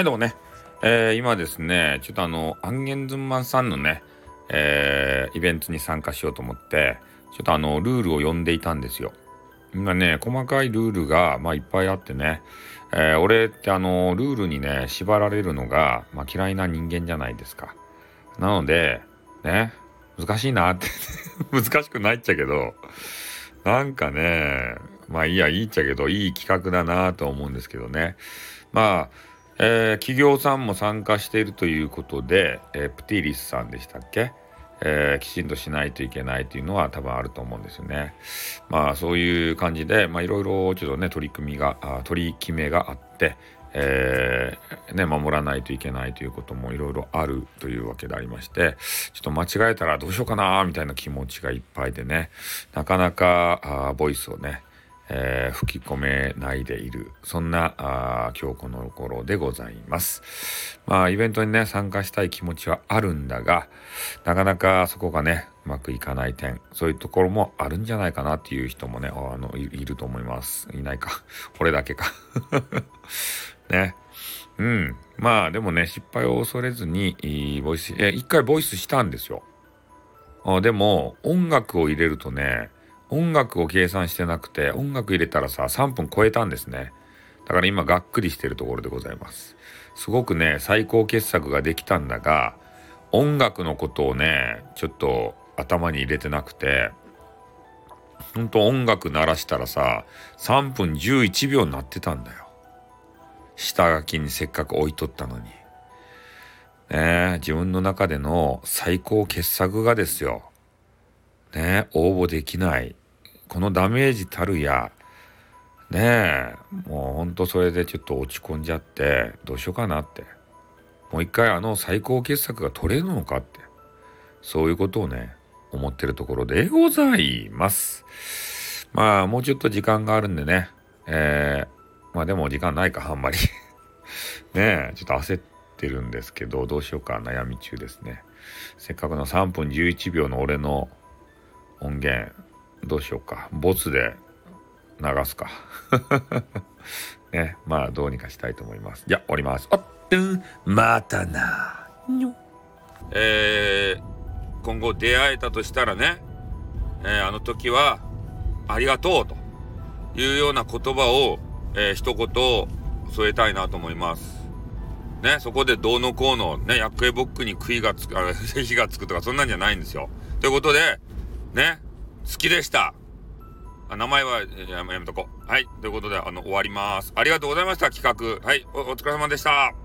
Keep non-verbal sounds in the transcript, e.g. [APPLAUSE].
はい、どうもね。えー、今ですね、ちょっとあの、アンゲンズンマンさんのね、えー、イベントに参加しようと思って、ちょっとあの、ルールを読んでいたんですよ。今ね、細かいルールが、まあ、いっぱいあってね、えー、俺ってあの、ルールにね、縛られるのが、まあ、嫌いな人間じゃないですか。なので、ね、難しいなって [LAUGHS] 難しくないっちゃけど、なんかね、まあいいや、いいっちゃけど、いい企画だなと思うんですけどね。まあ、えー、企業さんも参加しているということで、えー、プティリスさんでしたっけ、えー、きちんとしないといけないというのは多分あると思うんですよね。まあそういう感じで、まいろいろちょっとね、取り組みが、あ取り決めがあって、えー、ね、守らないといけないということもいろいろあるというわけでありまして、ちょっと間違えたらどうしようかなみたいな気持ちがいっぱいでね、なかなかボイスをね、えー、吹き込めないでいる、そんなあ今日この頃でございます。まあ、イベントにね、参加したい気持ちはあるんだが、なかなかそこがね、うまくいかない点、そういうところもあるんじゃないかなっていう人もね、あのいると思います。いないか。[LAUGHS] これだけか。[LAUGHS] ね。うん。まあ、でもね、失敗を恐れずに、ボイス、え、一回ボイスしたんですよ。あでも、音楽を入れるとね、音楽を計算してなくて、音楽入れたらさ、3分超えたんですね。だから今がっくりしてるところでございます。すごくね、最高傑作ができたんだが、音楽のことをね、ちょっと頭に入れてなくて、ほんと音楽鳴らしたらさ、3分11秒になってたんだよ。下書きにせっかく置いとったのに。ね自分の中での最高傑作がですよ。ね応募できない。このダメージたるや、ねえ、もうほんとそれでちょっと落ち込んじゃって、どうしようかなって。もう一回あの最高傑作が取れるのかって。そういうことをね、思ってるところでございます。まあ、もうちょっと時間があるんでね。えー、まあでも時間ないか、あんまり [LAUGHS] ねえ、ちょっと焦ってるんですけど、どうしようか悩み中ですね。せっかくの3分11秒の俺の音源、どうしようか。ボツで流すか。[LAUGHS] ね、まあどうにかしたいと思います。じゃあ、降ります。あっ、またな。えー、今後出会えたとしたらね、えー、あの時は、ありがとうというような言葉を、えー、一言添えたいなと思います。ね、そこでどうのこうの、ね、ヤックエボックに杭がつく、あ [LAUGHS] 火がつくとかそんなんじゃないんですよ。ということで、ね、好きでした。あ名前はやめとこ。はい。ということで、あの、終わります。ありがとうございました、企画。はい。おお疲れ様でした。